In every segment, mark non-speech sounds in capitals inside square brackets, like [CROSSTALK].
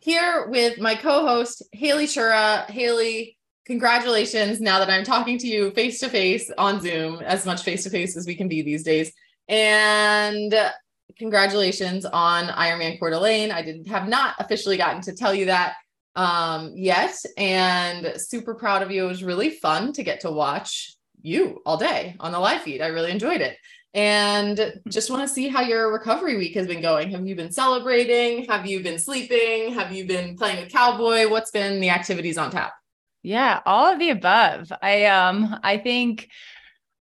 here with my co-host Haley Chura. Haley, congratulations! Now that I'm talking to you face to face on Zoom, as much face to face as we can be these days, and congratulations on Ironman Coeur d'Alene. I did have not officially gotten to tell you that um, yet, and super proud of you. It was really fun to get to watch you all day on the live feed. I really enjoyed it and just want to see how your recovery week has been going. Have you been celebrating? Have you been sleeping? Have you been playing with cowboy? What's been the activities on tap? Yeah, all of the above. I um I think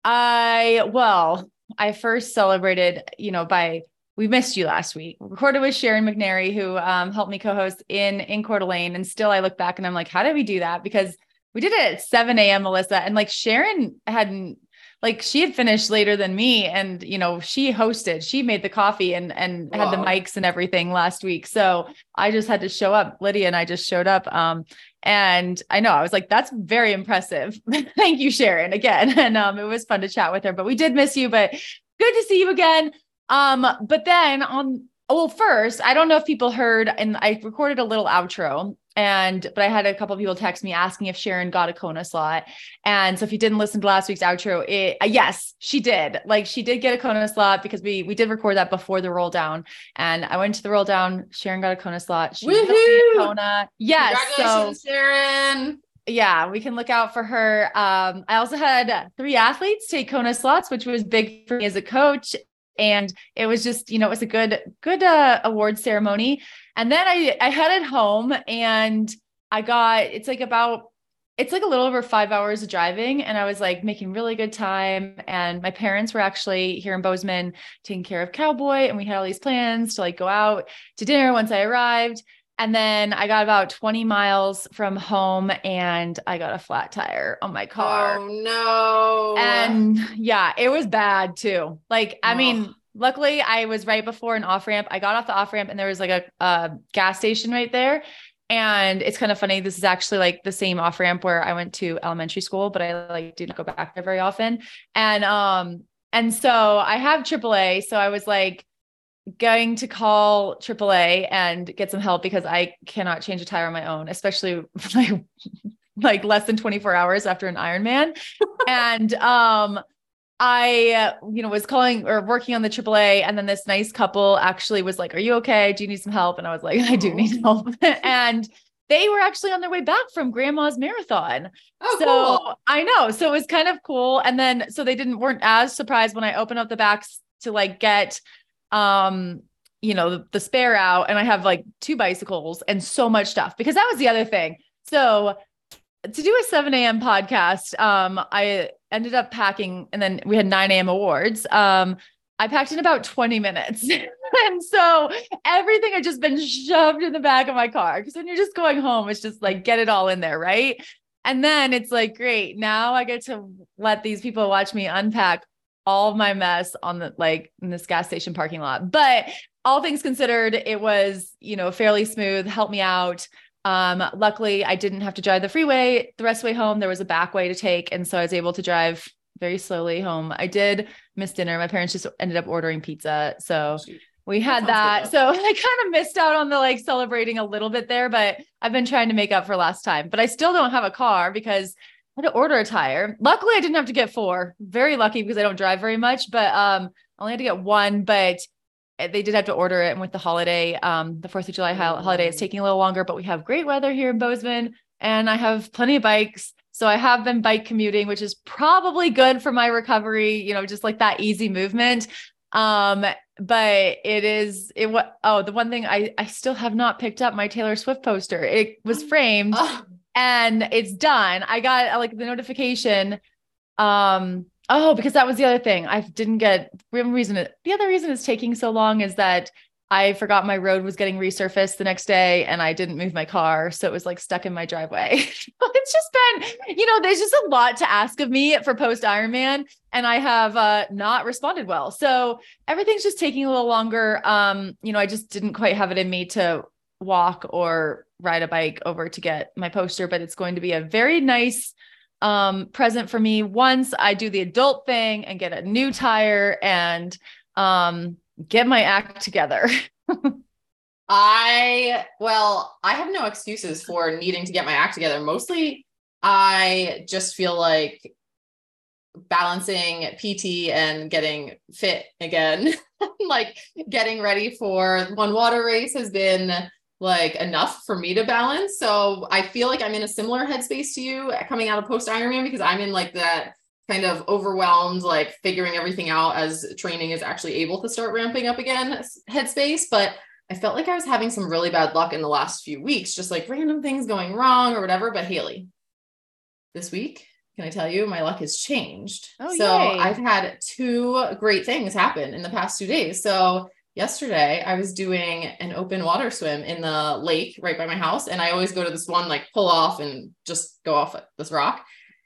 I well, I first celebrated, you know, by we missed you last week. Recorded with Sharon McNary, who um, helped me co-host in in Coeur d'Alene. And still I look back and I'm like, how did we do that? Because we did it at 7 a.m. Melissa. And like Sharon hadn't like she had finished later than me and you know she hosted she made the coffee and and wow. had the mics and everything last week. So i just had to show up lydia and i just showed up um and i know i was like that's very impressive. [LAUGHS] Thank you sharon again. [LAUGHS] And um it was fun to chat with her but we did miss you but good to see you again. Um but then on well first i don't know if people heard and i recorded a little outro and but I had a couple people text me asking if Sharon got a Kona slot. And so if you didn't listen to last week's outro, it uh, yes, she did. Like she did get a Kona slot because we we did record that before the roll down. And I went to the roll down. Sharon got a Kona slot. She Woohoo! Kona. Yes. Congratulations, so, Sharon. Yeah, we can look out for her. Um, I also had three athletes take Kona slots, which was big for me as a coach and it was just you know it was a good good uh, award ceremony. And then i i headed home and i got it's like about it's like a little over five hours of driving. And i was like making really good time. And my parents were actually here in bozeman taking care of cowboy. And we had all these plans to like go out to dinner once i arrived and then I got about 20 miles from home and I got a flat tire on my car. Oh no. And yeah, it was bad too. Like, I mean, luckily I was right before an off ramp. I got off the off ramp and there was like a, a gas station right there. And it's kind of funny. This is actually like the same off ramp where I went to elementary school, but I like didn't go back there very often. And um, and so I have AAA. So I was like, going to call AAA and get some help because I cannot change a tire on my own, especially [LAUGHS] like like less than 24 hours after an Ironman. [LAUGHS] and um I you know was calling or working on the AAA and then this nice couple actually was like, "Are you okay? Do you need some help?" And I was like, "I do need help." [LAUGHS] and they were actually on their way back from grandma's marathon. Oh, so cool. I know. So it was kind of cool. And then so they didn't weren't as surprised when I opened up the backs to like get um you know the, the spare out and i have like two bicycles and so much stuff because that was the other thing. So to do a 7 a.m podcast um i ended up packing and then we had 9 a.m awards. Um i packed in about 20 minutes. [LAUGHS] And so everything had just been shoved in the back of my car because when you're just going home it's just like get it all in there right? And then it's like great now i get to let these people watch me unpack all of my mess on the like in this gas station parking lot. But all things considered, it was, you know, fairly smooth, helped me out. Um, luckily I didn't have to drive the freeway the rest of the way home. There was a back way to take. And so I was able to drive very slowly home. I did miss dinner. My parents just ended up ordering pizza. So we had that. that. So [LAUGHS] I kind of missed out on the like celebrating a little bit there, but I've been trying to make up for last time. But I still don't have a car because I had to order a tire. Luckily, I didn't have to get four. Very lucky because I don't drive very much, but um, I only had to get one. But they did have to order it. And with the holiday, um, the Fourth of July holiday, it's taking a little longer. But we have great weather here in Bozeman, and I have plenty of bikes. So I have been bike commuting, which is probably good for my recovery. You know, just like that easy movement. Um, but it is it what oh the one thing I I still have not picked up my Taylor Swift poster. It was [LAUGHS] framed. Oh and it's done. I got uh, like the notification. Um, oh, because that was the other thing. I didn't get reason the other reason it's taking so long is that I forgot my road was getting resurfaced the next day and I didn't move my car. So it was like stuck in my driveway. [LAUGHS] it's just been, you know, there's just a lot to ask of me for post Ironman and I have uh, not responded well. So everything's just taking a little longer. Um, you know, I just didn't quite have it in me to walk or ride a bike over to get my poster, but it's going to be a very nice um, present for me once I do the adult thing and get a new tire and um, get my act together. [LAUGHS] I, well, I have no excuses for needing to get my act together. Mostly, I just feel like balancing PT and getting fit again, [LAUGHS] like getting ready for one water race has been like enough for me to balance. So I feel like I'm in a similar headspace to you coming out of post Ironman because I'm in like that kind of overwhelmed, like figuring everything out as training is actually able to start ramping up again headspace. But I felt like I was having some really bad luck in the last few weeks, just like random things going wrong or whatever. But Haley, this week, can I tell you, my luck has changed. Oh, so yay. I've had two great things happen in the past two days. So yesterday I was doing an open water swim in the lake right by my house. And I always go to this one, like pull off and just go off this rock.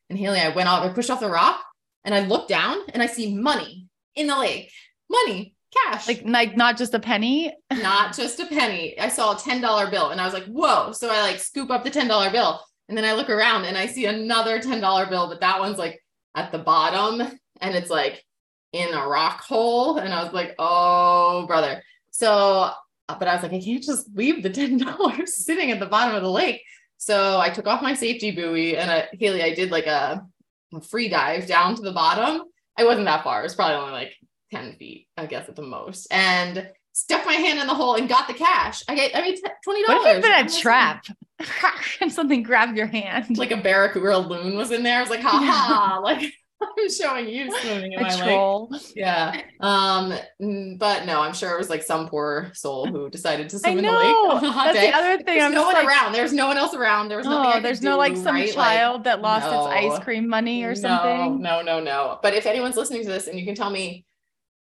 And Haley, I went off, I pushed off the rock and I looked down and I see money in the lake. Money, cash. like, like not just a penny. [LAUGHS] not just a penny. I saw a $10 bill and I was like, whoa. So I like scoop up the $10 bill. And then I look around and I see another $10 bill, but that one's like at the bottom and it's like in a rock hole. And I was like, oh, brother. So, uh, but I was like, I can't just leave the $10 [LAUGHS] sitting at the bottom of the lake. So I took off my safety buoy and I, Haley, I did like a, a free dive down to the bottom. I wasn't that far. It was probably only like 10 feet, I guess at the most. And stuck my hand in the hole and got the cash. I get, I mean, $20. What if you've been a trap [LAUGHS] and something grabbed your hand? Like a barracuda or a loon was in there. I was like, ha ha. Like [LAUGHS] I'm showing you swimming in a my lake. troll. Yeah. Um, but no, I'm sure it was like some poor soul who decided to swim in the lake on a [LAUGHS] hot That's day. the other thing. There's I'm no one like, around. There's no one else around. There was nothing. I oh, there's no do, like some right? Like, child that lost its ice cream money or something. No, no, no, no. But if anyone's listening to this and you can tell me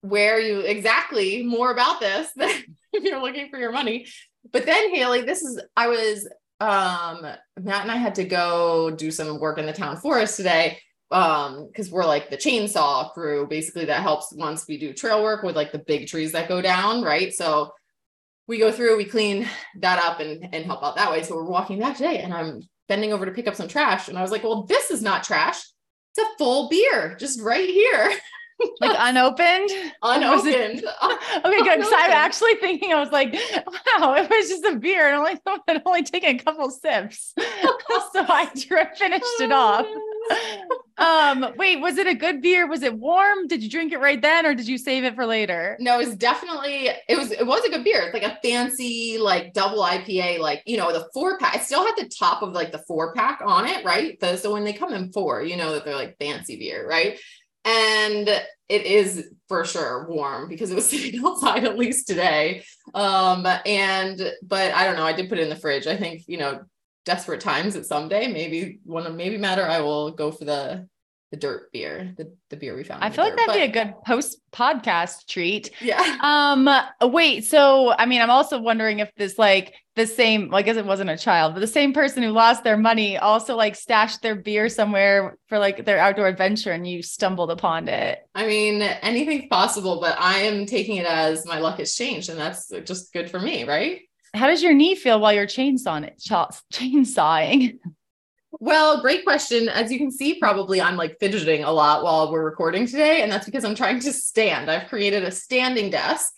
where you exactly more about this, [LAUGHS] if you're looking for your money. But then Haley, this is I was um Matt and I had to go do some work in the town forest today. Um, because we're like the chainsaw crew, basically that helps once we do trail work with like the big trees that go down, right? So we go through, we clean that up and and help out that way. So we're walking back today and I'm bending over to pick up some trash. And I was like, well, this is not trash. It's a full beer just right here, Like [LAUGHS] unopened. Unopened. [LAUGHS] Okay, good. Because I'm actually thinking, I was like, wow, it was just a beer and only had only taken a couple sips. [LAUGHS] so I finished it off. Um, wait, was it a good beer? Was it warm? Did you drink it right then or did you save it for later? No, it was definitely it was it was a good beer. It's like a fancy like double IPA, like you know the four pack. It still had the top of like the four pack on it, right? The- so when they come in four, you know that they're like fancy beer, right? And it is for sure warm because it was [LAUGHS] sitting outside at least today. Um, and but I don't know. I did put it in the fridge. I think you know desperate times at someday maybe one of maybe matter I will go for the the dirt beer, the, the beer we found. I feel like dirt. that'd be a good post podcast treat. Yeah. [LAUGHS] Um, wait, so I mean, I'm also wondering if this like the same, well, I guess it wasn't a child, but the same person who lost their money also like stashed their beer somewhere for like their outdoor adventure and you stumbled upon it. I mean, anything's possible, but I am taking it as my luck has changed, and that's just good for me, right? How does your knee feel while you're chainsawing it? Chainsawing. Well, great question. As you can see, probably I'm like fidgeting a lot while we're recording today, and that's because I'm trying to stand. I've created a standing desk.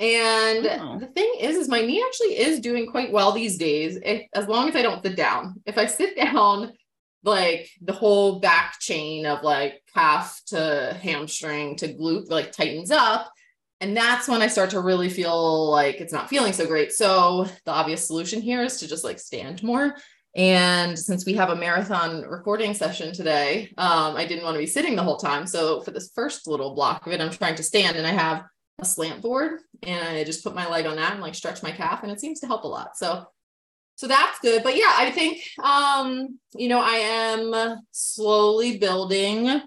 And Oh. the thing is, is my knee actually is doing quite well these days, if, as long as I don't sit down. If I sit [LAUGHS] down, like the whole back chain of like calf to hamstring to glute like tightens up. And that's when I start to really feel like it's not feeling so great. So the obvious solution here is to just like stand more. And since we have a marathon recording session today, um, I didn't want to be sitting the whole time. So for this first little block of it, I'm trying to stand and I have a slant board and I just put my leg on that and like stretch my calf and it seems to help a lot. So so that's good. But yeah, I think um, you know, I am slowly building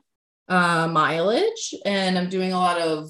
uh mileage and I'm doing a lot of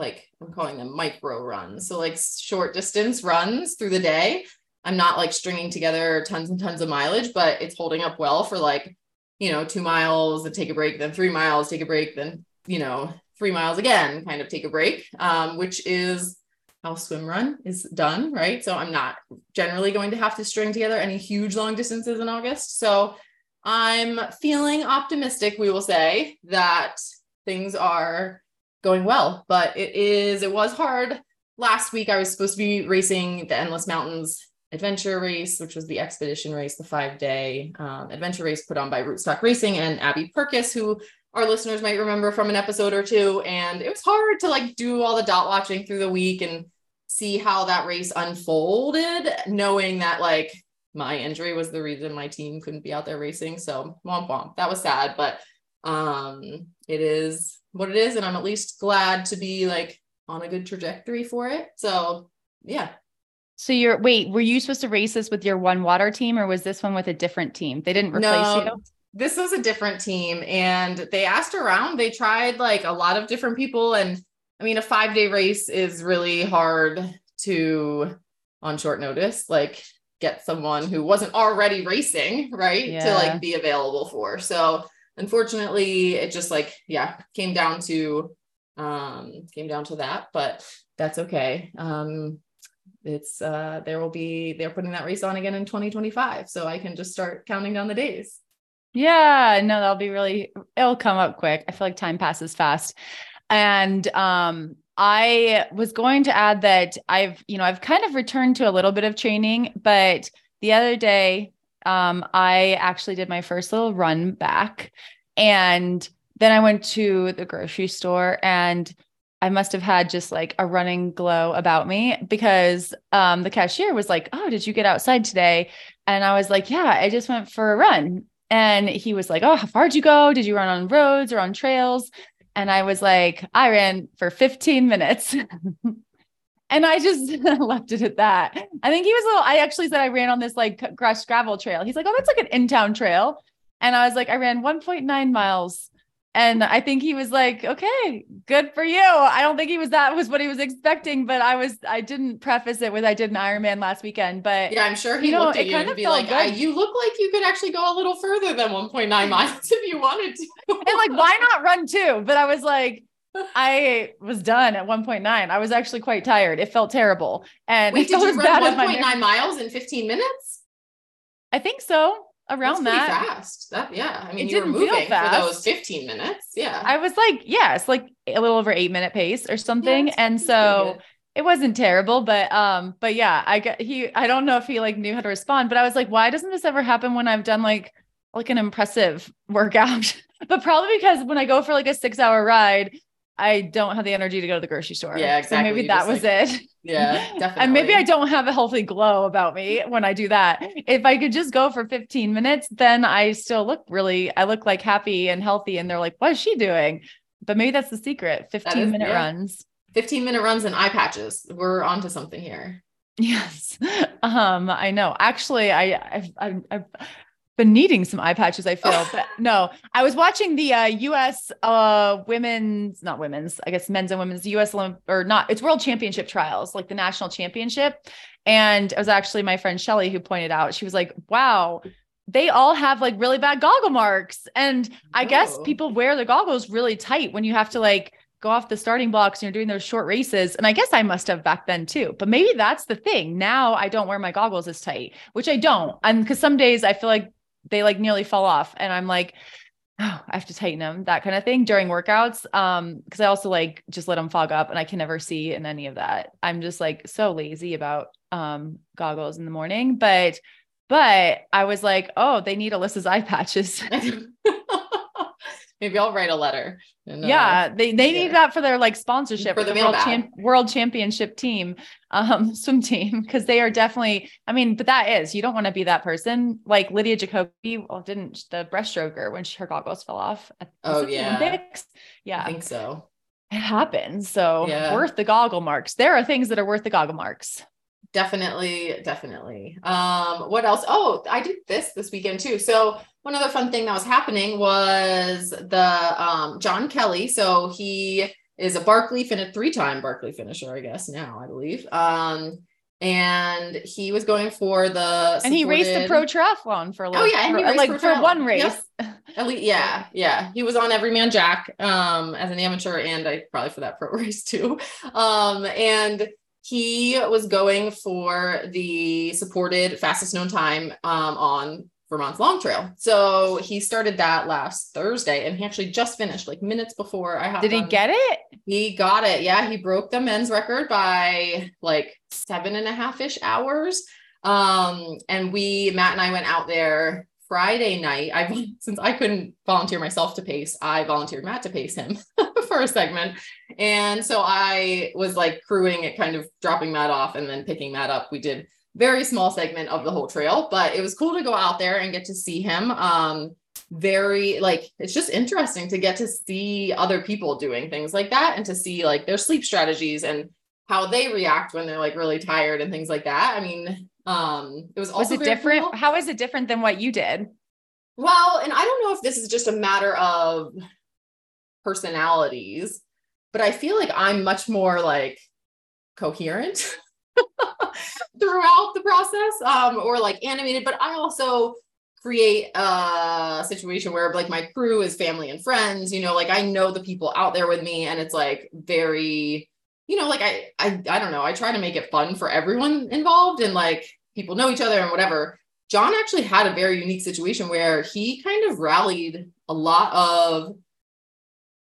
like I'm calling them micro runs. So like short distance runs through the day. I'm not like stringing together tons and tons of mileage, but it's holding up well for like, you know, two miles and take a break, then three miles, take a break, then, you know, three miles again, kind of take a break, um, which is how swim run is done, right? So I'm not generally going to have to string together any huge long distances in August. So I'm feeling optimistic, we will say, that things are going well, but it is, it was hard. Last week, I was supposed to be racing the Endless Mountains adventure race, which was the expedition race, the five day um, adventure race put on by Rootstock Racing and Abby Perkiss, who our listeners might remember from an episode or two. And it was hard to like do all the dot watching through the week and see how that race unfolded, knowing that like my injury was the reason my team couldn't be out there racing. So womp womp. That was sad, but um it is what it is. And I'm at least glad to be like on a good trajectory for it. So yeah. So you're wait, were you supposed to race this with your one water team or was this one with a different team? They didn't replace No, you? This was a different team and they asked around. They tried like a lot of different people. And I mean, a five day race is really hard to on short notice, like get someone who wasn't already racing, right? To like be available for. So unfortunately, it just like, yeah, came down to um came down to that, but that's okay. Um it's uh there will be they're putting that race on again in 2025. So I can just start counting down the days. Yeah, no, that'll be really it'll come up quick. I feel like time passes fast. And um I was going to add that I've, you know, I've kind of returned to a little bit of training, but the other day um I actually did my first little run back and then I went to the grocery store and I must have had just like a running glow about me because um, the cashier was like, Oh, did you get outside today? And I was like, Yeah, I just went for a run. And he was like, Oh, how far did you go? Did you run on roads or on trails? And I was like, I ran for 15 minutes. [LAUGHS] and I just [LAUGHS] left it at that. I think he was a little, I actually said I ran on this like grass gravel trail. He's like, Oh, that's like an in town trail. And I was like, I ran 1.9 miles. And I think he was like, okay, good for you. I don't think he was that was what he was expecting, but I was, I didn't preface it with I did an Ironman last weekend, but Yeah, I'm sure he You know, looked at it you and be like, I, "You look like you could actually go a little further than 1.9 miles [LAUGHS] if you wanted to." and like, why not run two? But I was like, I was done at 1.9. I was actually quite tired. It felt terrible. And Wait, [LAUGHS] it did you run bad my 1.9 miles in 15 minutes? I think so. Around That's that. fast. That yeah. I mean, It you were moving for those 15 minutes. Yeah. I was like, yeah, like a little over eight minute pace or something. that's- and so it wasn't terrible, but um, but yeah, I got he I don't know if he like knew how to respond, but I was like, why doesn't this ever happen when I've done like like an impressive workout? [LAUGHS] but probably because when I go for like a six hour ride, I don't have the energy to go to the grocery store. Yeah, So exactly. maybe You that was like, it. [LAUGHS] yeah, definitely. [LAUGHS] And maybe I don't have a healthy glow about me when I do that. If I could just go for 15 minutes, then I still look really, I look like happy and healthy. And they're like, what is she doing? But maybe that's the secret 15 is- minute yeah. runs. 15 minute runs and eye patches. We're onto something here. [LAUGHS] Yes. Um, I know. Actually, I, I've, I've, I've been needing some eye patches, I feel. but [LAUGHS] no, I was watching the uh, US uh, women's, not women's, I guess men's and women's US Olymp- or not, it's world championship trials, like the national championship. And it was actually my friend Shelly who pointed out, she was like, wow, they all have like really bad goggle marks. And I guess people wear the goggles really tight when you have to like go off the starting blocks and you're doing those short races. And I guess I must have back then too. But maybe that's the thing. Now I don't wear my goggles as tight, which I don't. And because some days I feel like they like nearly fall off and I'm like, oh, I have to tighten them, that kind of thing during workouts. Um, because I also like just let them fog up and I can never see in any of that. I'm just like so lazy about um goggles in the morning. But but I was like, oh, they need Alyssa's eye patches. [LAUGHS] [LAUGHS] maybe I'll write a letter. and, uh, yeah, they they yeah. need that for their like sponsorship For the world, champ- world championship team, um, [LAUGHS] swim team, because they are definitely. I mean, but that is you don't want to be that person. Like Lydia Jacoby, well, didn't the breaststroker when she, her goggles fell off? at- Oh, yeah. Olympics? I think so. it happens. So Yeah. worth the goggle marks. There are things that are worth the goggle marks. Definitely, definitely. Um, what else? Oh, I did this this weekend too. So one other fun thing that was happening was the um John Kelly. So he is a Barkley finished three-time Barkley finisher, I guess now I believe. Um, and he was going for the And he raced the pro triathlon for a little, Oh, yeah, and he for- raced like pro for one race. Yep. At least, yeah, yeah. He was on Every Man Jack um, as an amateur, and I probably for that pro [LAUGHS] race too. Um, and he was going for the supported fastest known time um, on Vermont's Long Trail. So he started that last Thursday, and he actually just finished like minutes before I hopped Did he on. get it? He got it. Yeah, he broke the men's record by like seven and a half ish hours. Um, and we, Matt and I went out there Friday night. I [LAUGHS] since I couldn't volunteer myself to pace, I volunteered Matt to pace him [LAUGHS] for a segment. And so I was like crewing it, kind of dropping that off and then picking that up. We did very small segment of the whole trail, but it was cool to go out there and get to see him. Um, very like it's just interesting to get to see other people doing things like that and to see like their sleep strategies and how they react when they're like really tired and things like that. I mean, um, it was also Was it different? cool. How is it different than what you did? Well, and I don't know if this is just a matter of personalities, but I feel like I'm much more like coherent [LAUGHS] throughout the process, um, or like animated, but I also create a situation where like my crew is family and friends, you know, like I know the people out there with me and it's like very, you know, like I I I don't know, I try to make it fun for everyone involved and like people know each other and whatever. John actually had a very unique situation where he kind of rallied a lot of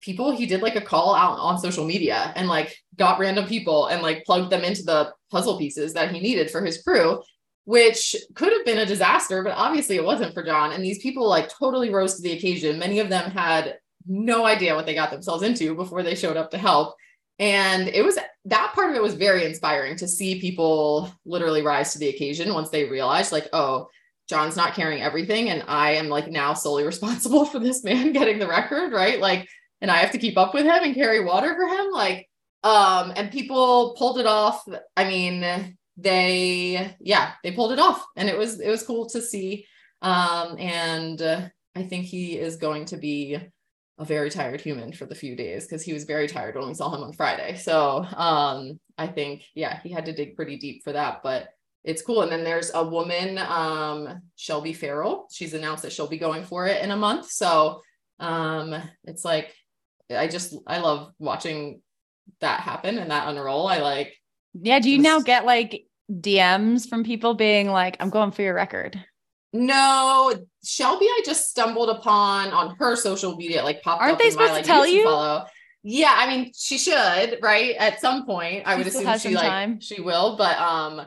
people. He did like a call out on social media and like got random people and like plugged them into the puzzle pieces that he needed for his crew, which could have been a disaster, but obviously it wasn't for John. And these people like totally rose to the occasion. Many of them had no idea what they got themselves into before they showed up to help. And it was that part of it was very inspiring to see people literally rise to the occasion once they realized, like, oh, John's not carrying everything. And I am like now solely [LAUGHS] responsible for this man [LAUGHS] getting the record, right? Like, and I have to keep up with him and carry water for him. Like, um, and people pulled it off. I mean, they, yeah, they pulled it off. And it was, it was cool to see. Um, and uh, I think he is going to be a very tired human for the few days because he was very tired when we saw him on Friday. So um, I think, yeah, he had to dig pretty deep for that, but it's cool. And then there's a woman, um, Shelby Farrell. She's announced that she'll be going for it in a month. So um, it's like, I just, I love watching that happen and that unroll. I like, Yeah. Do you now get like DMs from people being like, I'm going for your record? no, Shelby, I just stumbled upon on her social media, like popped Aren't up they in my, supposed to like, tell you? Follow. Yeah, I mean, she should, right? At some point, I She would assume she like time. she will, but um,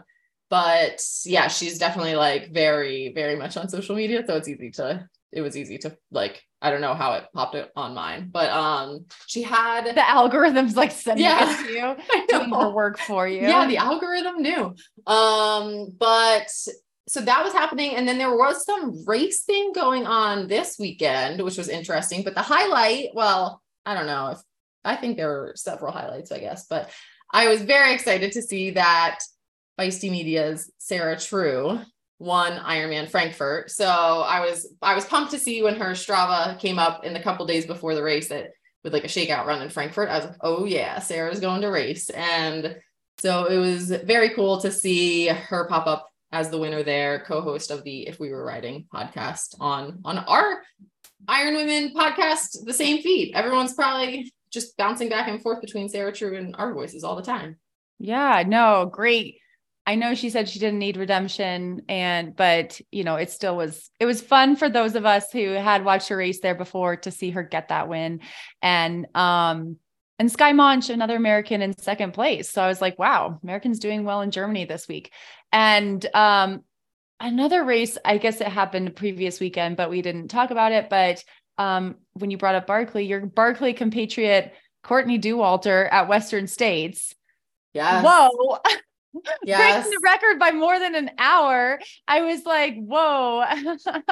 but yeah, she's definitely like very, very much on social media, so it's easy to it was easy to like I don't know how it popped it on mine, but um, she had The algorithm's like sending Yeah. it to you, [LAUGHS] doing her work for you. Yeah, the algorithm knew. Um, but so that was happening, and then there was some racing going on this weekend, which was interesting. But the highlight, well, I don't know if I think there were several highlights, I guess, but I was very excited to see that Feisty Media's Sarah True won Ironman Frankfurt. So I was I was pumped to see when her Strava came up in the couple days before the race that with like a shakeout run in Frankfurt. I was like, oh yeah, Sarah's going to race. And so it was very cool to see her pop up as the winner there, co-host of the If We Were Riding podcast on on our Iron Women podcast, the same feed. Everyone's probably just bouncing back and forth between Sarah True and our voices all the time. Yeah, no, great. I know she said she didn't need redemption and but you know, it still was it was fun for those of us who had watched her race there before to see her get that win. And um and Skye Moench, another American in second place. So I was like, wow, Americans doing well in Germany this week. And um another race, I guess it happened the previous weekend, but we didn't talk about it. But um when you brought up Barkley, your Barkley compatriot Courtney Dauwalter at Western States. Yeah. Whoa. [LAUGHS] Yes. [LAUGHS] breaking the record by more than an hour. I was like, whoa. [LAUGHS]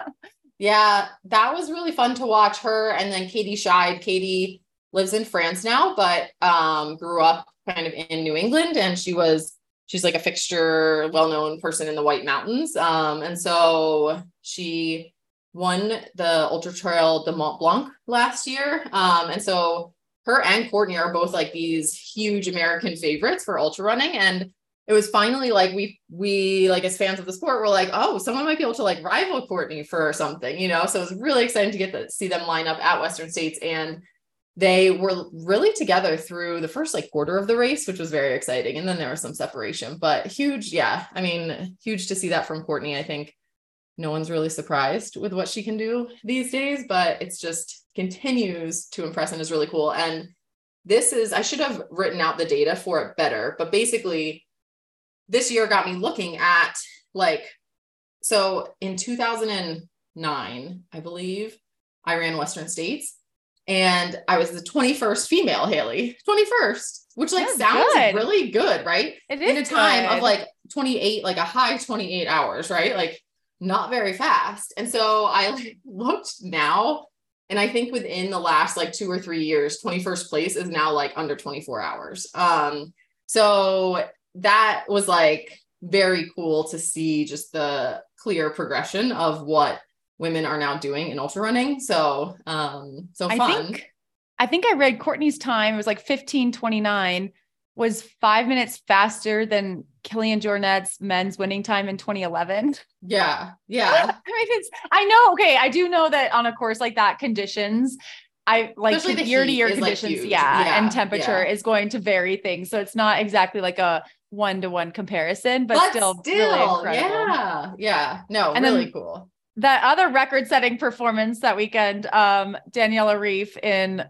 Yeah, that was really fun to watch her and then Katie Schide. Katie lives in France now, but um grew up kind of in New England and she was she's like a fixture, well-known person in the White Mountains. Um and so she won the Ultra Trail de Mont Blanc last year. Um and so her and Courtney are both like these huge American favorites for ultra running. And it was finally like we we like as fans of the sport were like, oh, someone might be able to like rival Courtney for something, you know. So it was really exciting to get to see them line up at Western States and they were really together through the first like quarter of the race, which was very exciting. And then there was some separation, but huge, yeah. I mean, huge to see that from Courtney. I think no one's really surprised with what she can do these days, but it's just continues to impress and is really cool. And this is, I should have written out the data for it better, but basically, this year got me looking at like, so in 2009, I believe, I ran Western States and I was the 21st female Haley, 21st, which like That's sounds good. really good, right? It is in a time good. of like 28, like a high 28 hours, right? Like not very fast. And so I like, looked now, and I think within the last like two or three years, 21st place is now like under 24 hours. Um, so that was like very cool to see just the clear progression of what women are now doing in ultra running. So, um, so fun. I think, I think I read Courtney's time. It was like 1529 was five minutes faster than Kilian Jornet's men's winning time in 2011. Yeah. Yeah. [LAUGHS] I mean, it's, I know. Okay. I do know that on a course like that, conditions, I like year to year conditions. Like yeah, yeah, And temperature yeah. is going to vary things. So it's not exactly like a one to one comparison, but, but still, still really yeah. Yeah. No, and really cool that other record setting performance that weekend, um, Daniela Ryf in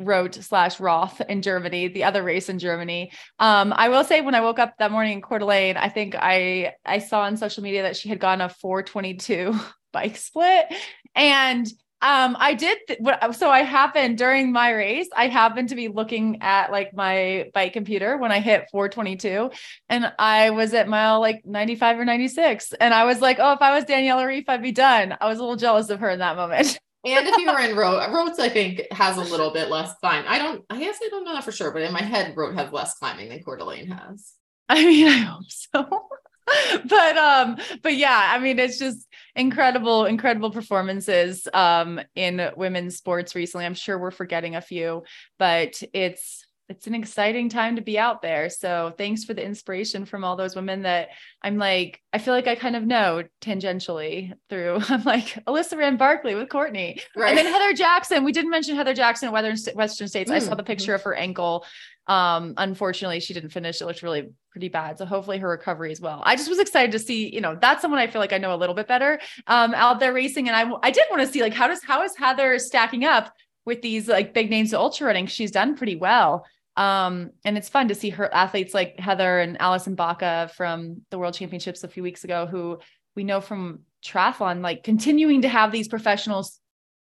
Roth slash Roth in Germany, the other race in Germany. Um, I will say when I woke up that morning in Coeur d'Alene, I think I I saw on social media that she had gone a 422 [LAUGHS] bike split. And um, I did th- so I happened during my race, I happened to be looking at like my bike computer when I hit 422 and I was at mile like 95 or 96. And I was like, oh, if I was Daniela Ryf, I'd be done. I was a little jealous of her in that moment. [LAUGHS] and if you were in road, Roth, I think has a little bit less climb. I don't, I guess I don't know that for sure, but in my head, road has less climbing than Coeur d'Alene has. I mean, I hope so. [LAUGHS] [LAUGHS] but um but yeah i mean it's just incredible incredible performances um in women's sports recently i'm sure we're forgetting a few but it's it's an exciting time to be out there. So thanks for the inspiration from all those women that I'm like, I feel like I kind of know tangentially through. [LAUGHS] I'm like Alyssa ran Barkley with Courtney. Right. And then Heather Jackson. We didn't mention Heather Jackson at Western States. Mm. I saw the picture mm-hmm. of her ankle. Um, unfortunately, she didn't finish. It looked really pretty bad. So hopefully her recovery as well. I just was excited to see, you know, that's someone I feel like I know a little bit better um, out there racing. And I, I did want to see like, how does, how is Heather stacking up with these like big names of ultra running? She's done pretty well. Um, and it's fun to see her athletes like Heather and Allison Baca from the World Championships a few weeks ago, who we know from triathlon, like continuing to have these professional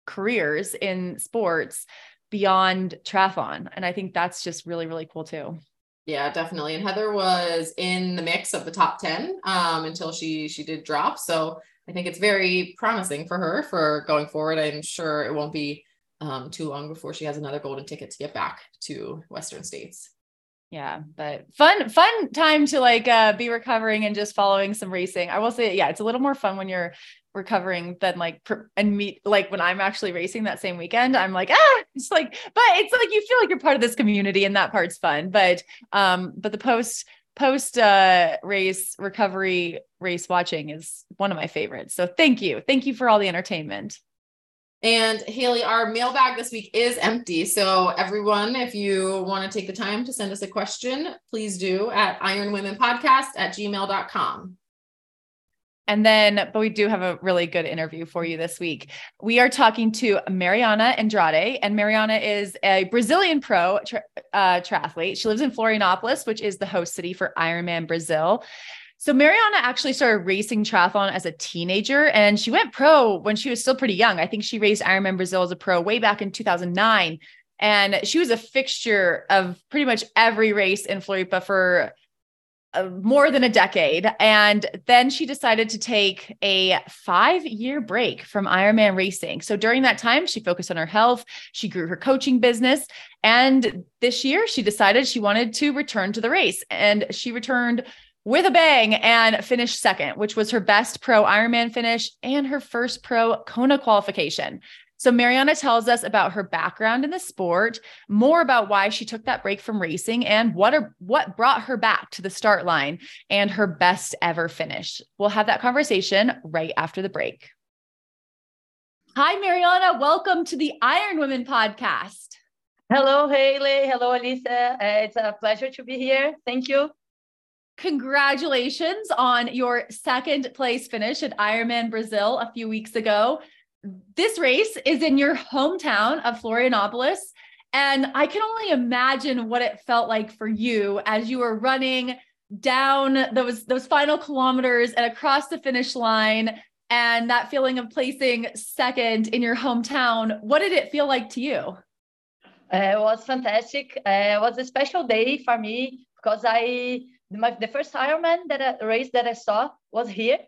careers in sports beyond triathlon. And I think that's just really, really cool too. Yeah, definitely. And Heather was in the mix of the top 10 um, until she she did drop. So I think it's very promising for her for going forward. I'm sure it won't be um, too long before she has another golden ticket to get back to Western States. Yeah, but fun, fun time to like uh, be recovering and just following some racing. I will say, yeah, it's a little more fun when you're recovering than like and meet like when I'm actually racing that same weekend. I'm like, ah, it's like, but it's like you feel like you're part of this community and that part's fun. But um, but the post post uh race recovery race watching is one of my favorites. So thank you, thank you for all the entertainment. And Haley, our mailbag this week is empty. So, everyone, if you want to take the time to send us a question, please do at ironwomenpodcast at gmail.com. And then, but we do have a really good interview for you this week. We are talking to Mariana Andrade, and Mariana is a Brazilian pro uh, triathlete. She lives in Florianopolis, which is the host city for Ironman Brazil. So Mariana actually started racing triathlon as a teenager and she went pro when she was still pretty young. I think she raced Ironman Brazil as a pro way back in 2009. And she was a fixture of pretty much every race in Floripa for uh, more than a decade. And then she decided to take a five year break from Ironman racing. So during that time, she focused on her health. She grew her coaching business. And this year, she decided she wanted to return to the race. And she returned with a bang and finished second, which was her best pro Ironman finish and her first pro Kona qualification. So Mariana tells us about her background in the sport, more about why she took that break from racing and what are, what brought her back to the start line and her best ever finish. We'll have that conversation right after the break. Hi Mariana, welcome to the Iron Women podcast. Hello Haley, hello Alyssa. Uh, it's a pleasure to be here. Thank you. Congratulations on your second place finish at Ironman Brazil a few weeks ago this race is in your hometown of Florianopolis. And I can only imagine what it felt like for you as you were running down those those final kilometers and across the finish line and that feeling of placing second in your hometown. What did it feel like to you? Uh, it was fantastic. Uh, it was a special day for me because I my, the first Ironman that I, race that I saw was here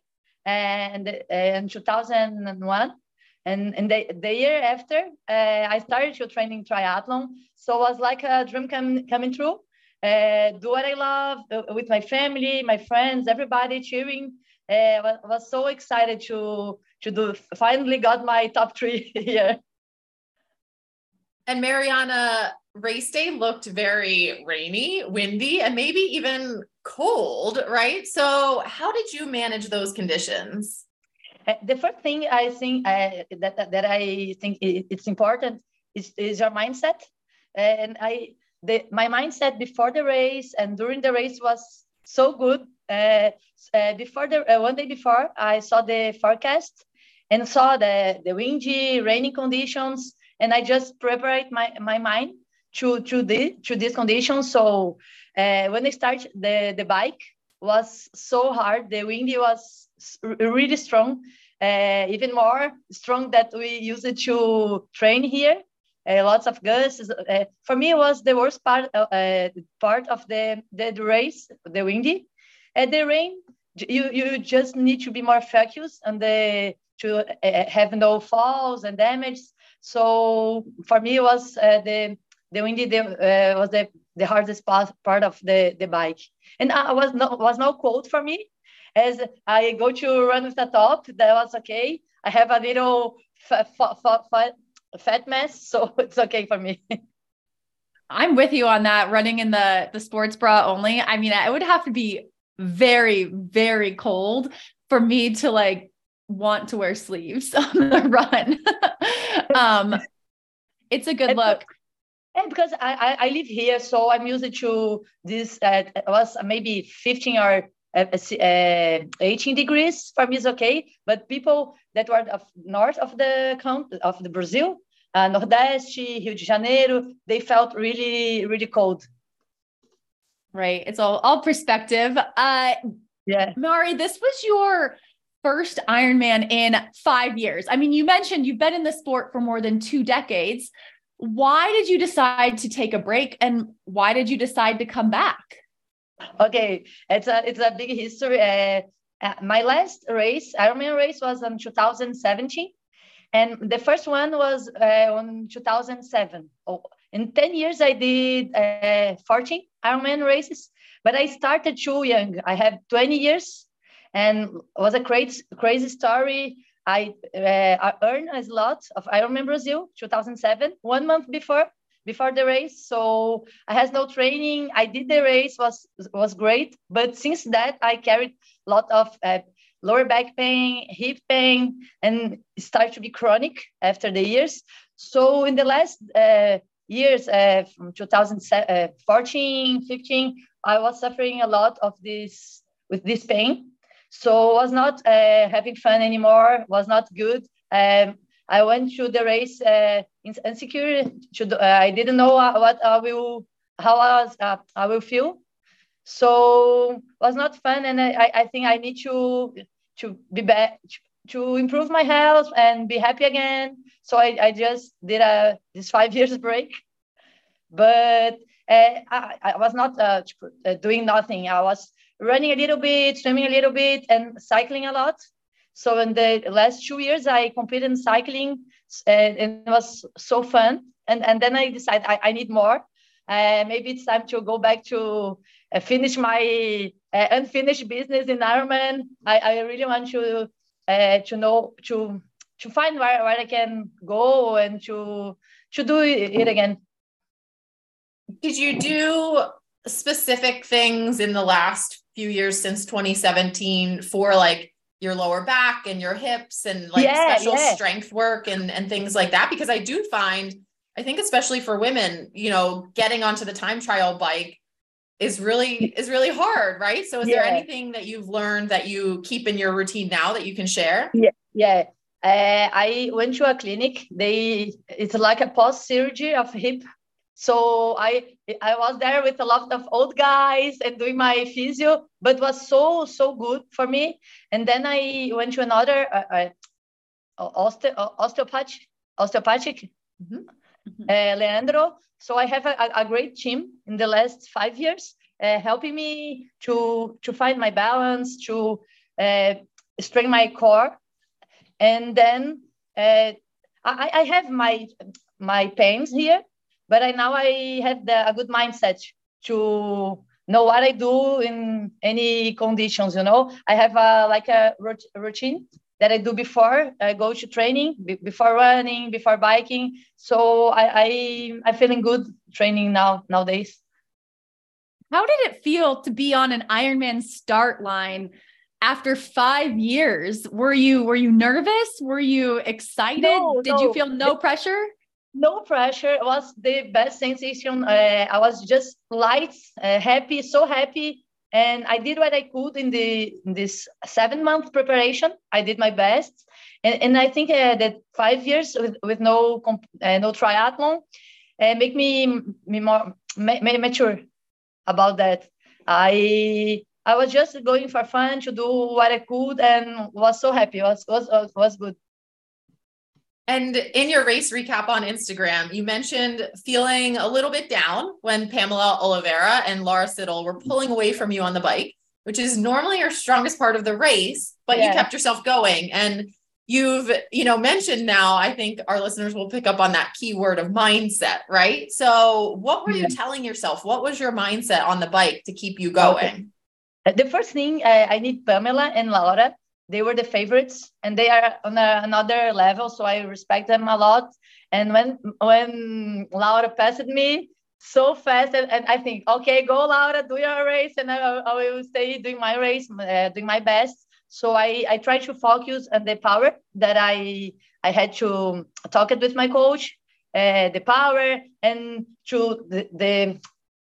and uh, in 2001 and, and the, the year after, uh, I started to training triathlon. So it was like a dream come, coming true. Uh, do what I love uh, with my family, my friends, everybody cheering. Uh, was, was so excited to to do. Finally, got my top three [LAUGHS] here. And Mariana, race day looked very rainy, windy, and maybe even cold, right? So, how did you manage those conditions? Uh, the first thing I think uh, that that I think it's important is, is your mindset, and I the my mindset before the race and during the race was so good. Uh, uh, before the uh, one day before, I saw the forecast and saw the the windy, rainy conditions, and I just prepared my my mind to to the to these conditions. So uh, when I start the the bike was so hard. The windy was really strong, uh, even more strong that we use it to train here. Uh, lots of gusts. For me, it was the worst part part of the, the race, the windy. At the rain, you you just need to be more focused and the to have no falls and damage. So for me, it was the the windy the, was the the hardest part, part of the, the bike. And I was no was no cold for me. As I go to run with the top, that was okay. I have a little fat, fat, fat, fat mess, [LAUGHS] so it's okay for me. [LAUGHS] I'm with you on that. Running in the the sports bra only. I mean, it would have to be very, very cold for me to like want to wear sleeves [LAUGHS] on the run. um, it's a good look. And because I, I, I, live here, so I'm used to this. Uh, was maybe 15 or uh, uh, 18 degrees for me is okay. But people that were of north of the country, of the Brazil, uh, Nordeste, Rio de Janeiro, they felt really really cold. Right. It's all all perspective. Uh, yeah. Mari, this was your first Ironman in five years. I mean, you mentioned you've been in the sport for more than two decades why did you decide to take a break and why did you decide to come back? Okay, it's a it's a big history. Uh, uh, my last race, Ironman race, was in 2017, and the first one was uh, in 2007. Oh, in 10 years, I did uh, 14 Ironman races, but I started too young. I have 20 years, and was a crazy crazy story. I, uh, I earned a lot of Ironman Brazil 2007, one month before before the race. So I had no training. I did the race was was great, but since that I carried a lot of uh, lower back pain, hip pain, and started to be chronic after the years. So in the last uh, years, uh, from 2014, 15, I was suffering a lot of this with this pain so was not uh, having fun anymore, was not good. Um, I went to the race uh, in insecure. Uh, I didn't know what I will, how I, was, uh, I will feel. So was not fun, and I, I think I need to to be back to improve my health and be happy again. So I, I just did a this five [LAUGHS] years break, but uh, I, I was not uh, doing nothing. I was running a little bit, swimming a little bit, and cycling a lot. So in the last two years, I competed in cycling, and it was so fun. And and then I decided I, I need more. Uh, maybe it's time to go back to uh, finish my uh, unfinished business in Ironman. I, I really want to uh, to know to to find where, where I can go and to to do it again. Did you do specific things in the last few years since 2017 for like your lower back and your hips and like Yeah, special yeah. strength work and and things like that because I do find I think especially for women, you know, getting onto the time trial bike is really is really hard, right? So is there anything that you've learned that you keep in your routine now that you can share? Yeah. Yeah. Uh, I went to a clinic. They it's like a post surgery of hip. So I I was there with a lot of old guys and doing my physio, but it was so so good for me. And then I went to another uh, uh, osteo, osteopathic osteopathic Mhm. uh, Leandro. So I have a, a- a great team in the last five years, uh, helping me to to find my balance, to uh, strengthen my core, and then uh, I, I have my my pains here, but I now I have the, a good mindset to know what I do in any conditions. You know, I have a like a routine that I do before I go to training, be- before running, before biking. So I, I I'm feeling good training now nowadays. How did it feel to be on an Ironman start line after five years? Were you were you nervous? Were you excited? No, Did you feel no pressure? No pressure. It was the best sensation. Uh, i was just light uh, happy so happy. And i did what i could in the in this seven month preparation. I did my best. And, and i think uh, that five years with, with no uh, no triathlon uh, make me, me more ma- ma- mature about that. I i was just going for fun to do what i could and was so happy. Was was was, was good And in your race recap on Instagram, you mentioned feeling a little bit down when Pamela Oliveira and Laura Siddall were pulling away from you on the bike, which is normally your strongest part of the race, but you kept yourself going. And you've, you know, mentioned now, I think our listeners will pick up on that key word of mindset, right? So what were you telling yourself? What was your mindset on the bike to keep you going? Uh, The first thing uh, I need Pamela and Laura. They were the favorites, and they are on a, another level, so I respect them a lot. And when when Laura passed me so fast, and, and I think, okay, go Laura, do your race, and I, I will stay doing my race, uh, doing my best. So I I try to focus on the power that I I had to talk it with my coach, uh, the power, and to the the,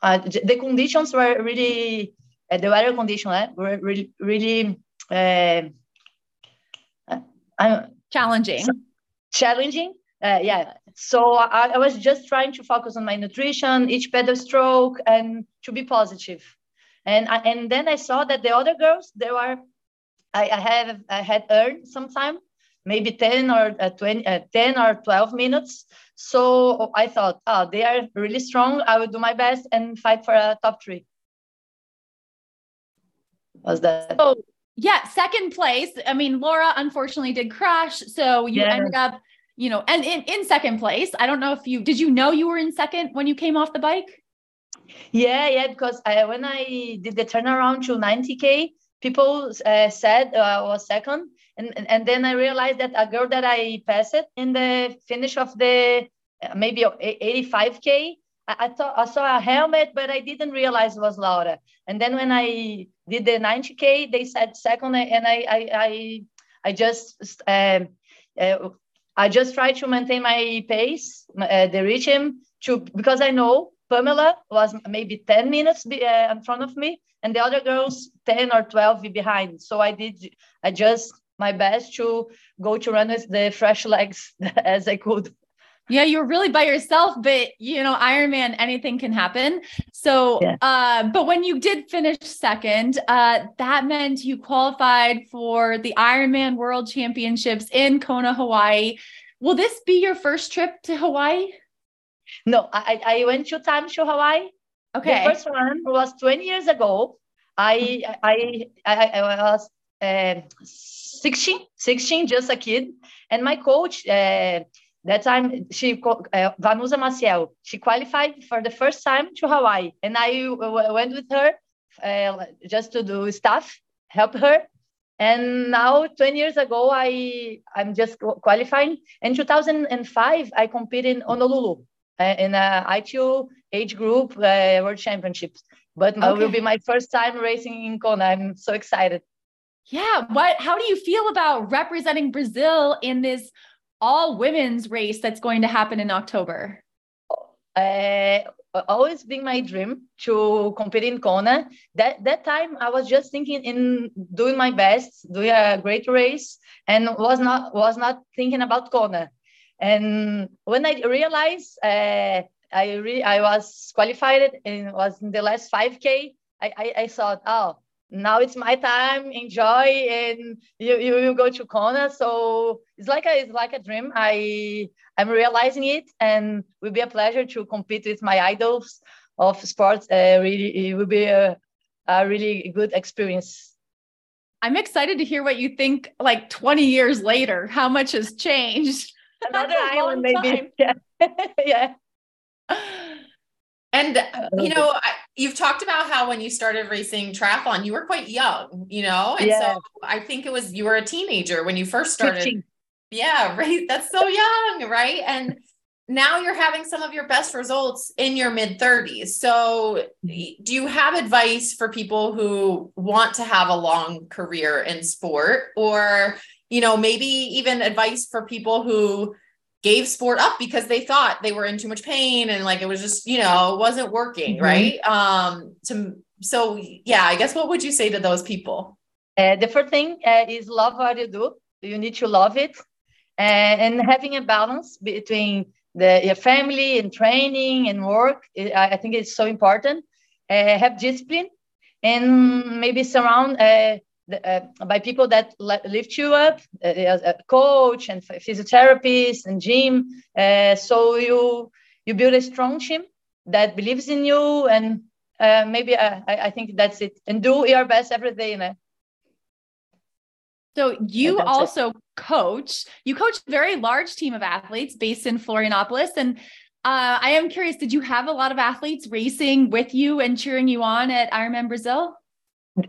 uh, the conditions were really uh, the weather condition eh, were really really uh, uh, Challenging. challenging. Uh, yeah. So I, I was just trying to focus on my nutrition, each pedal stroke, and to be positive. And I, and then I saw that the other girls, they were, I, I have I had earned some time, maybe 10 or uh, 20, uh, 10 or 12 minutes. So I thought, oh, they are really strong. I will do my best and fight for a top three. Was that? So yeah, second place. I mean, Laura unfortunately did crash. So you Yeah. ended up, you know, and in, in second place. I don't know if you did you know you were in second when you came off the bike? Yeah, yeah, because I, when I did the turnaround to 90K, people uh, said uh, I was second. And, and, and then I realized that a girl that I passed in the finish of the uh, maybe 85K, I, thought I saw a helmet, but I didn't realize it was Laura. And then when I did the 90K, they said second, and I I I, I just um, uh, I just tried to maintain my pace, uh, the rhythm, to because I know Pamela was maybe 10 minutes be, uh, in front of me, and the other girls 10 or 12 behind. So I did, I just my best to go to run with the fresh legs [LAUGHS] as I could. Yeah, you were really by yourself, but you know, Ironman, anything can happen. So, Yeah. uh, but when you did finish second, uh, that meant you qualified for the Ironman World Championships in Kona, Hawaii. Will this be your first trip to Hawaii? No, I, I I went two times to Hawaii. Okay. The first one was 20 years ago. I I I, I was uh, 16, 16, just a kid, and my coach. That time, she uh, Vanusa Maciel. She qualified for the first time to Hawaii, and I went with her uh, just to do stuff, help her. And now, 20 years ago, I I'm just qualifying. In 2005, I competed in Honolulu uh, in a ITU age group uh, world championships. But okay. it will be my first time racing in Kona. I'm so excited. Yeah. What? How do you feel about representing Brazil in this all women's race that's going to happen in October? Uh, always been my dream to compete in Kona. That that time I was just thinking in doing my best, doing a great race, and was not was not thinking about Kona. And when I realized uh, I I was qualified and was in the last 5K, I, I, I thought, oh, now it's my time. Enjoy and you, you will go to kona. So it's like a it's like a dream. I i'm realizing it and will be a pleasure to compete with my idols of sports. Uh, really it will be a, a really good experience. I'm excited to hear what you think like 20 years later how much has changed. Another island maybe. [LAUGHS] yeah. [LAUGHS] Yeah and uh, you know, you've talked about how when you started racing triathlon, you were quite young, you know, and yeah. so I think it was you were a teenager when you first started. 15. Yeah, [LAUGHS] right. That's so young, right? And now you're having some of your best results in your mid 30s. So, do you have advice for people who want to have a long career in sport, or you know, maybe even advice for people who gave sport up because they thought they were in too much pain and like it was just you know it wasn't working mm-hmm. right? Um to so yeah i guess what would you say to those people? Uh, the first thing uh, is love what you do. You need to love it. Uh, and having a balance between the your family and training and work i, I think it's so important. Uh, have discipline and maybe surround uh, uh, by people that lift you up, uh, a coach and physiotherapist and gym. Uh, so you you build a strong team that believes in you, and uh, maybe uh, I, I think that's it. And do your best every day. So you also it. coach. You coach a very large team of athletes based in Florianopolis, and uh, I am curious. Did you have a lot of athletes racing with you and cheering you on at Ironman Brazil?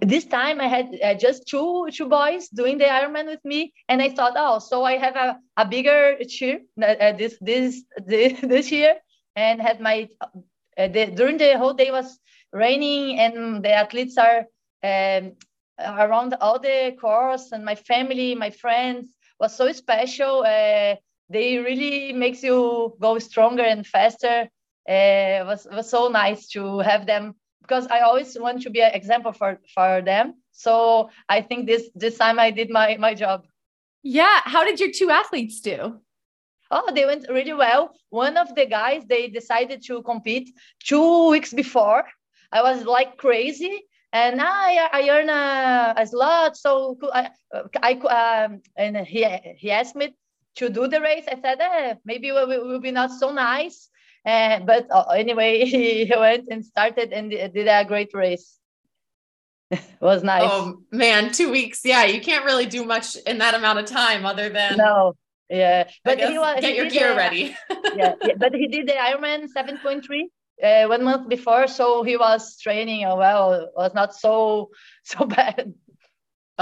This time I had uh, just two two boys doing the Ironman with me, and I thought, oh, so I have a, a bigger cheer uh, this this [LAUGHS] this this year, and had my uh, the, during the whole day was raining, and the athletes are um, around all the course, and my family, my friends was so special. Uh, they really makes you go stronger and faster. Uh, was was so nice to have them because I always want to be an example for for them. So I think this this time I did my my job. Yeah. How did your two athletes do? Oh, they went really well. One of the guys they decided to compete two weeks before. I was like crazy, and I I earn a, a slot. So I I um, and he he asked me to do the race. I said eh, maybe it will, will be not so nice uh, but uh, anyway, [LAUGHS] he went and started and did a great race. it [LAUGHS] was nice. Oh man, two weeks. Yeah, you can't really do much in that amount of time other than no. Yeah, but he was get he your gear ready. [LAUGHS] yeah, yeah, but he did the Ironman seven point three uh, one month before, so he was training. Oh well, was not so so bad.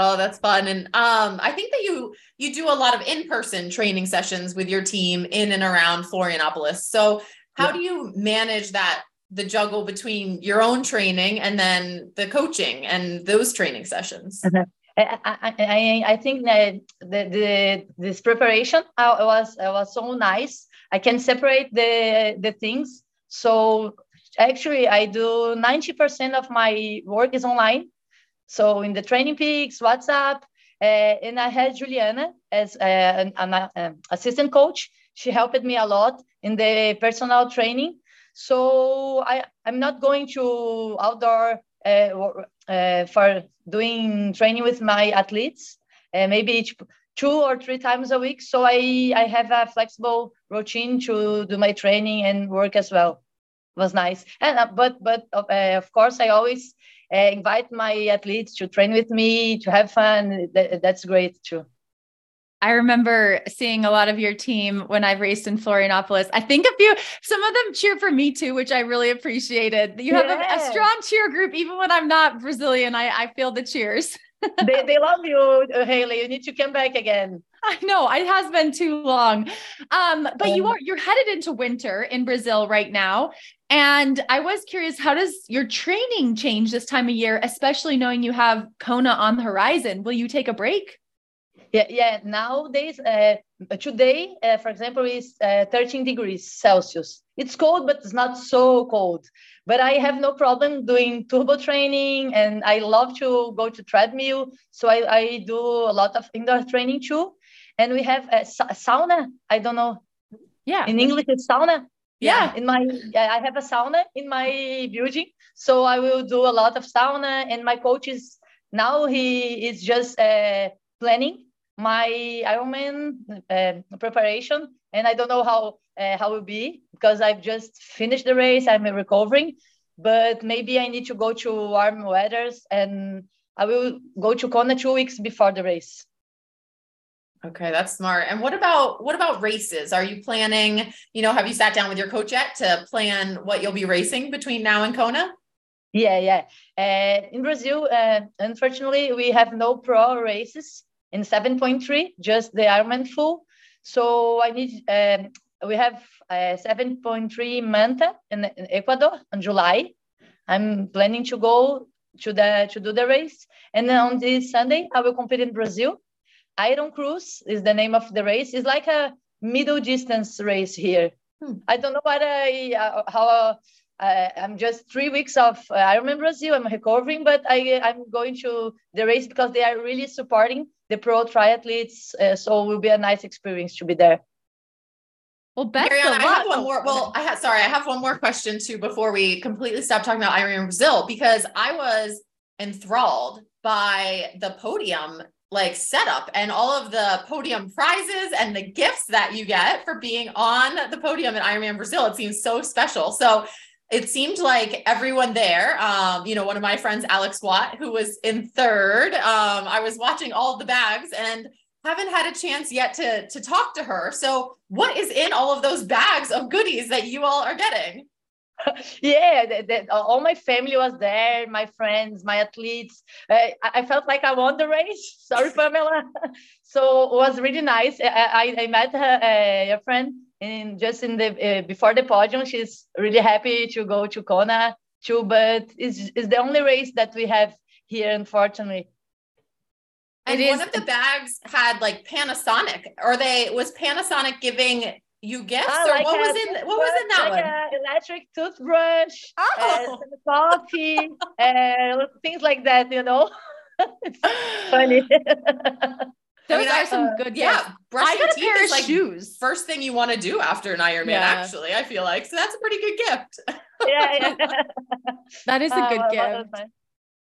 Oh, that's fun. And um, I think that you you do a lot of in-person training sessions with your team in and around Florianopolis. So how yeah. do you manage that the juggle between your own training and then the coaching and those training sessions? Uh-huh. I, I, I think that the, the this preparation uh, was uh, was so nice. I can separate the the things. So actually, I do ninety percent of my work is online. So in the TrainingPeaks, WhatsApp, uh, and I had Juliana as uh, an, an uh, assistant coach. She helped me a lot in the personal training. So I, I'm not going to outdoor uh, uh, for doing training with my athletes, uh, maybe each two or three times a week. So I, I have a flexible routine to do my training and work as well. It was nice. And uh, but but uh, of course I always uh, invite my athletes to train with me to have fun. That, that's great too. I remember seeing a lot of your team when I've raced in Florianopolis. I think a few, some of them cheer for me too, which I really appreciated. You have a, a, strong cheer group, even when I'm not Brazilian. I, I feel the cheers. [LAUGHS] they, they love you, uh, Haley. You need to come back again. I know it has been too long. Um, but you are you're headed into winter in Brazil right now. And I was curious, how does your training change this time of year, especially knowing you have Kona on the horizon? Will you take a break? Yeah, yeah. Nowadays, uh, today, uh, for example, is uh, 13 degrees Celsius. It's cold, but it's not so cold. But I have no problem doing turbo training, and I love to go to treadmill. So I, I do a lot of indoor training too. And we have a, sa- sauna. I don't know. Yeah. In English, it's sauna. Yeah. In my, I have a sauna in my building, so I will do a lot of sauna. And my coach is now he is just uh, planning my Ironman uh, preparation, and I don't know how uh, how it will be because I've just finished the race. I'm recovering, but maybe I need to go to warm weathers, and I will go to Kona two weeks before the race. Okay, that's smart. And what about what about races? Are you planning, you know, have you sat down with your coach yet to plan what you'll be racing between now and Kona? Yeah, yeah. Uh, in Brazil, uh, unfortunately, we have no pro races in 7.3, just the Ironman full. So I need, um, we have uh, 7.3 Manta in, in Ecuador in July. I'm planning to go to the to do the race, and then on this Sunday I will compete in Brazil. Iron Cruise is the name of the race. It's like a middle distance race here. Hmm. I don't know what I uh, how uh, I'm just three weeks of uh, Ironman Brazil. I'm recovering, but I I'm going to the race because they are really supporting the pro triathletes. Uh, so it will be a nice experience to be there. Well, best Mariana, of I have luck. one more. Well, I had sorry, I have one more question too before we completely stop talking about Ironman Brazil because I was enthralled by the podium like setup and all of the podium prizes and the gifts that you get for being on the podium at Ironman Brazil. It seems so special. So it seemed like everyone there, um, you know, one of my friends, Alex Watt, who was in third, um, I was watching all the bags and haven't had a chance yet to to talk to her. So, what is in all of those bags of goodies that you all are getting? [LAUGHS] yeah, all my family was there, my friends, my athletes. Uh, I, I felt like I won the race. [LAUGHS] Sorry, Pamela. [LAUGHS] so it was really nice. I, I, I met her, uh, your friend in just in the uh, before the podium. She's really happy to go to Kona too, but it's, it's the only race that we have here, unfortunately. And It one is- of the bags had like Panasonic. Or they was Panasonic giving you gifts, Ah, or like what was in what was in that like one? electric toothbrush, uh, Oh, some coffee, [LAUGHS] uh, things like that. You know, [LAUGHS] it's funny. [LAUGHS] Those mean, are I- some uh, good gifts. yeah. Brush I your got a teeth pair is of like shoes. first thing you want to do after an Ironman. Yeah. Actually, I feel like so that's a pretty good gift. [LAUGHS] yeah, yeah. [LAUGHS] That is a Uh, good well, gift. that was nice.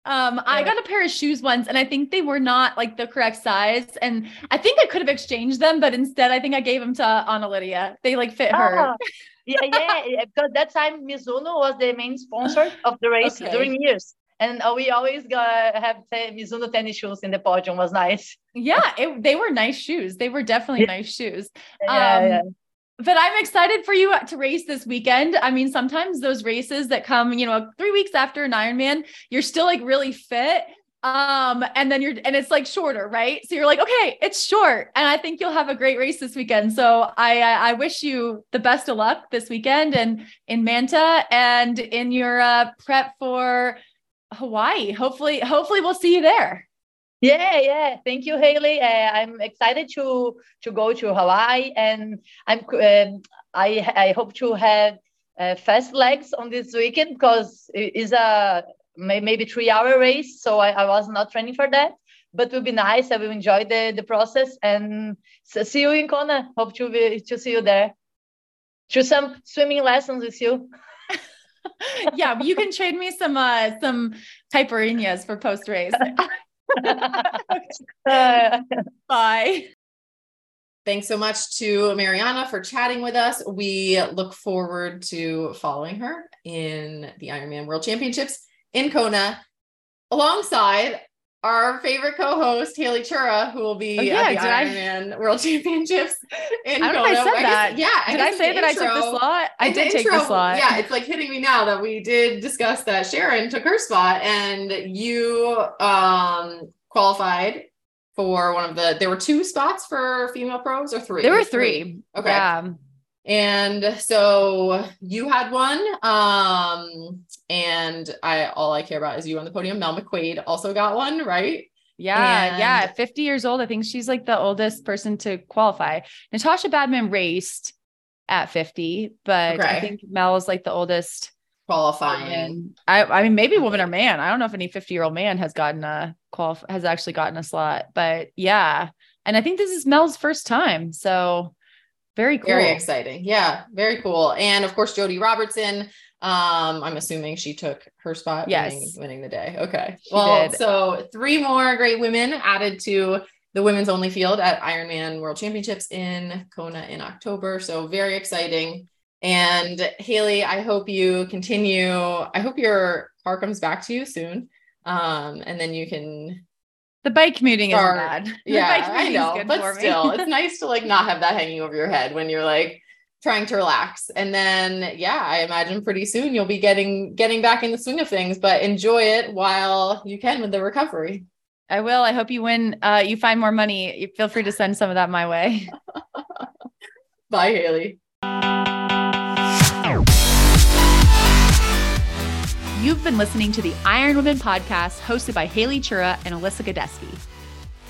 Um, I got a pair of shoes once and I think they were not like the correct size. And I think I could have exchanged them, but instead I think I gave them to Anna Lydia. They like fit her. [LAUGHS] Yeah, yeah, yeah, because that time Mizuno was the main sponsor of the race Okay. during years. And uh, we always got have te- Mizuno tennis shoes in the podium was nice. [LAUGHS] Yeah, it, they were nice shoes. They were definitely nice shoes. Yeah, Um, yeah. But I'm excited for you to race this weekend. I mean, sometimes those races that come, you know, three weeks after an Ironman, you're still like really fit. Um, and then you're, and it's like shorter, right? So you're like, okay, it's short. And I think you'll have a great race this weekend. So I, I, I wish you the best of luck this weekend and in Manta and in your uh, prep for Hawaii. Hopefully, hopefully we'll see you there. Yeah, yeah. Thank you, Haley. Uh, I'm excited to to go to Hawaii, and I'm um, I I hope to have uh, fast legs on this weekend because it is a may, maybe three hour race. So I, I was not training for that, but it will be nice. I will enjoy the the process and so see you in Kona. Hope to be to see you there. To some swimming lessons with you. [LAUGHS] yeah, you can trade me some uh some caipirinhas for post race. Uh, [LAUGHS] Bye. Thanks so much to Mariana for chatting with us. We look forward to following her in the Ironman World Championships in Kona alongside our favorite co-host Haley Chura, who will be Oh, yeah, at the did I- Ironman World [LAUGHS] Championships in I don't know if I said guess- that. yeah, Did I say that I took the slot? I did take the slot. Yeah, it's like hitting me now that we did discuss that Sharon took her spot and you um qualified for one of the there were two spots for female pros or three? There were three. Okay. Yeah. And so you had one. Um, and I all I care about is you on the podium. Mel McQuaid also got one, right? Yeah, yeah. And- At 50 years old, I think she's like the oldest person to qualify. Natascha Badmann raced at 50, but I think Mel is like the oldest. Qualifying. I, I mean, maybe woman or man. I don't know if any 50 year old man has gotten a qual has actually gotten a slot, but yeah. And I think this is Mel's first time. So very cool. Very exciting. Yeah, very cool. And of course, Jodie Robertson. Um, I'm assuming she took her spot Yes. winning, winning the day. Okay. She well, did. so three more great women added to the women's only field at Ironman World Championships in Kona in October. So very exciting. And Haley, I hope you continue. I hope your car comes back to you soon. Um, and then you can The bike commuting isn't bad. [LAUGHS] Yeah, I know, good but still, it's [LAUGHS] nice to like not have that hanging over your head when you're like trying to relax. And then, yeah, I imagine pretty soon you'll be getting getting back in the swing of things. But enjoy it while you can with the recovery. I will. I hope you win. Uh, you find more money. You feel free to send some of that my way. [LAUGHS] Bye, Haley. You've been listening to the Iron Women podcast hosted by Haley Chura and Alyssa Godesky.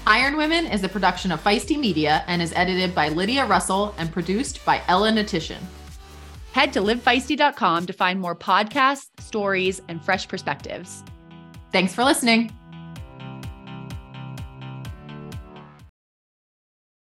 Iron Women is a production of Feisty Media and is edited by Lydia Russell and produced by Ella Natishan. Head to livefeisty.com to find more podcasts, stories, and fresh perspectives. Thanks for listening.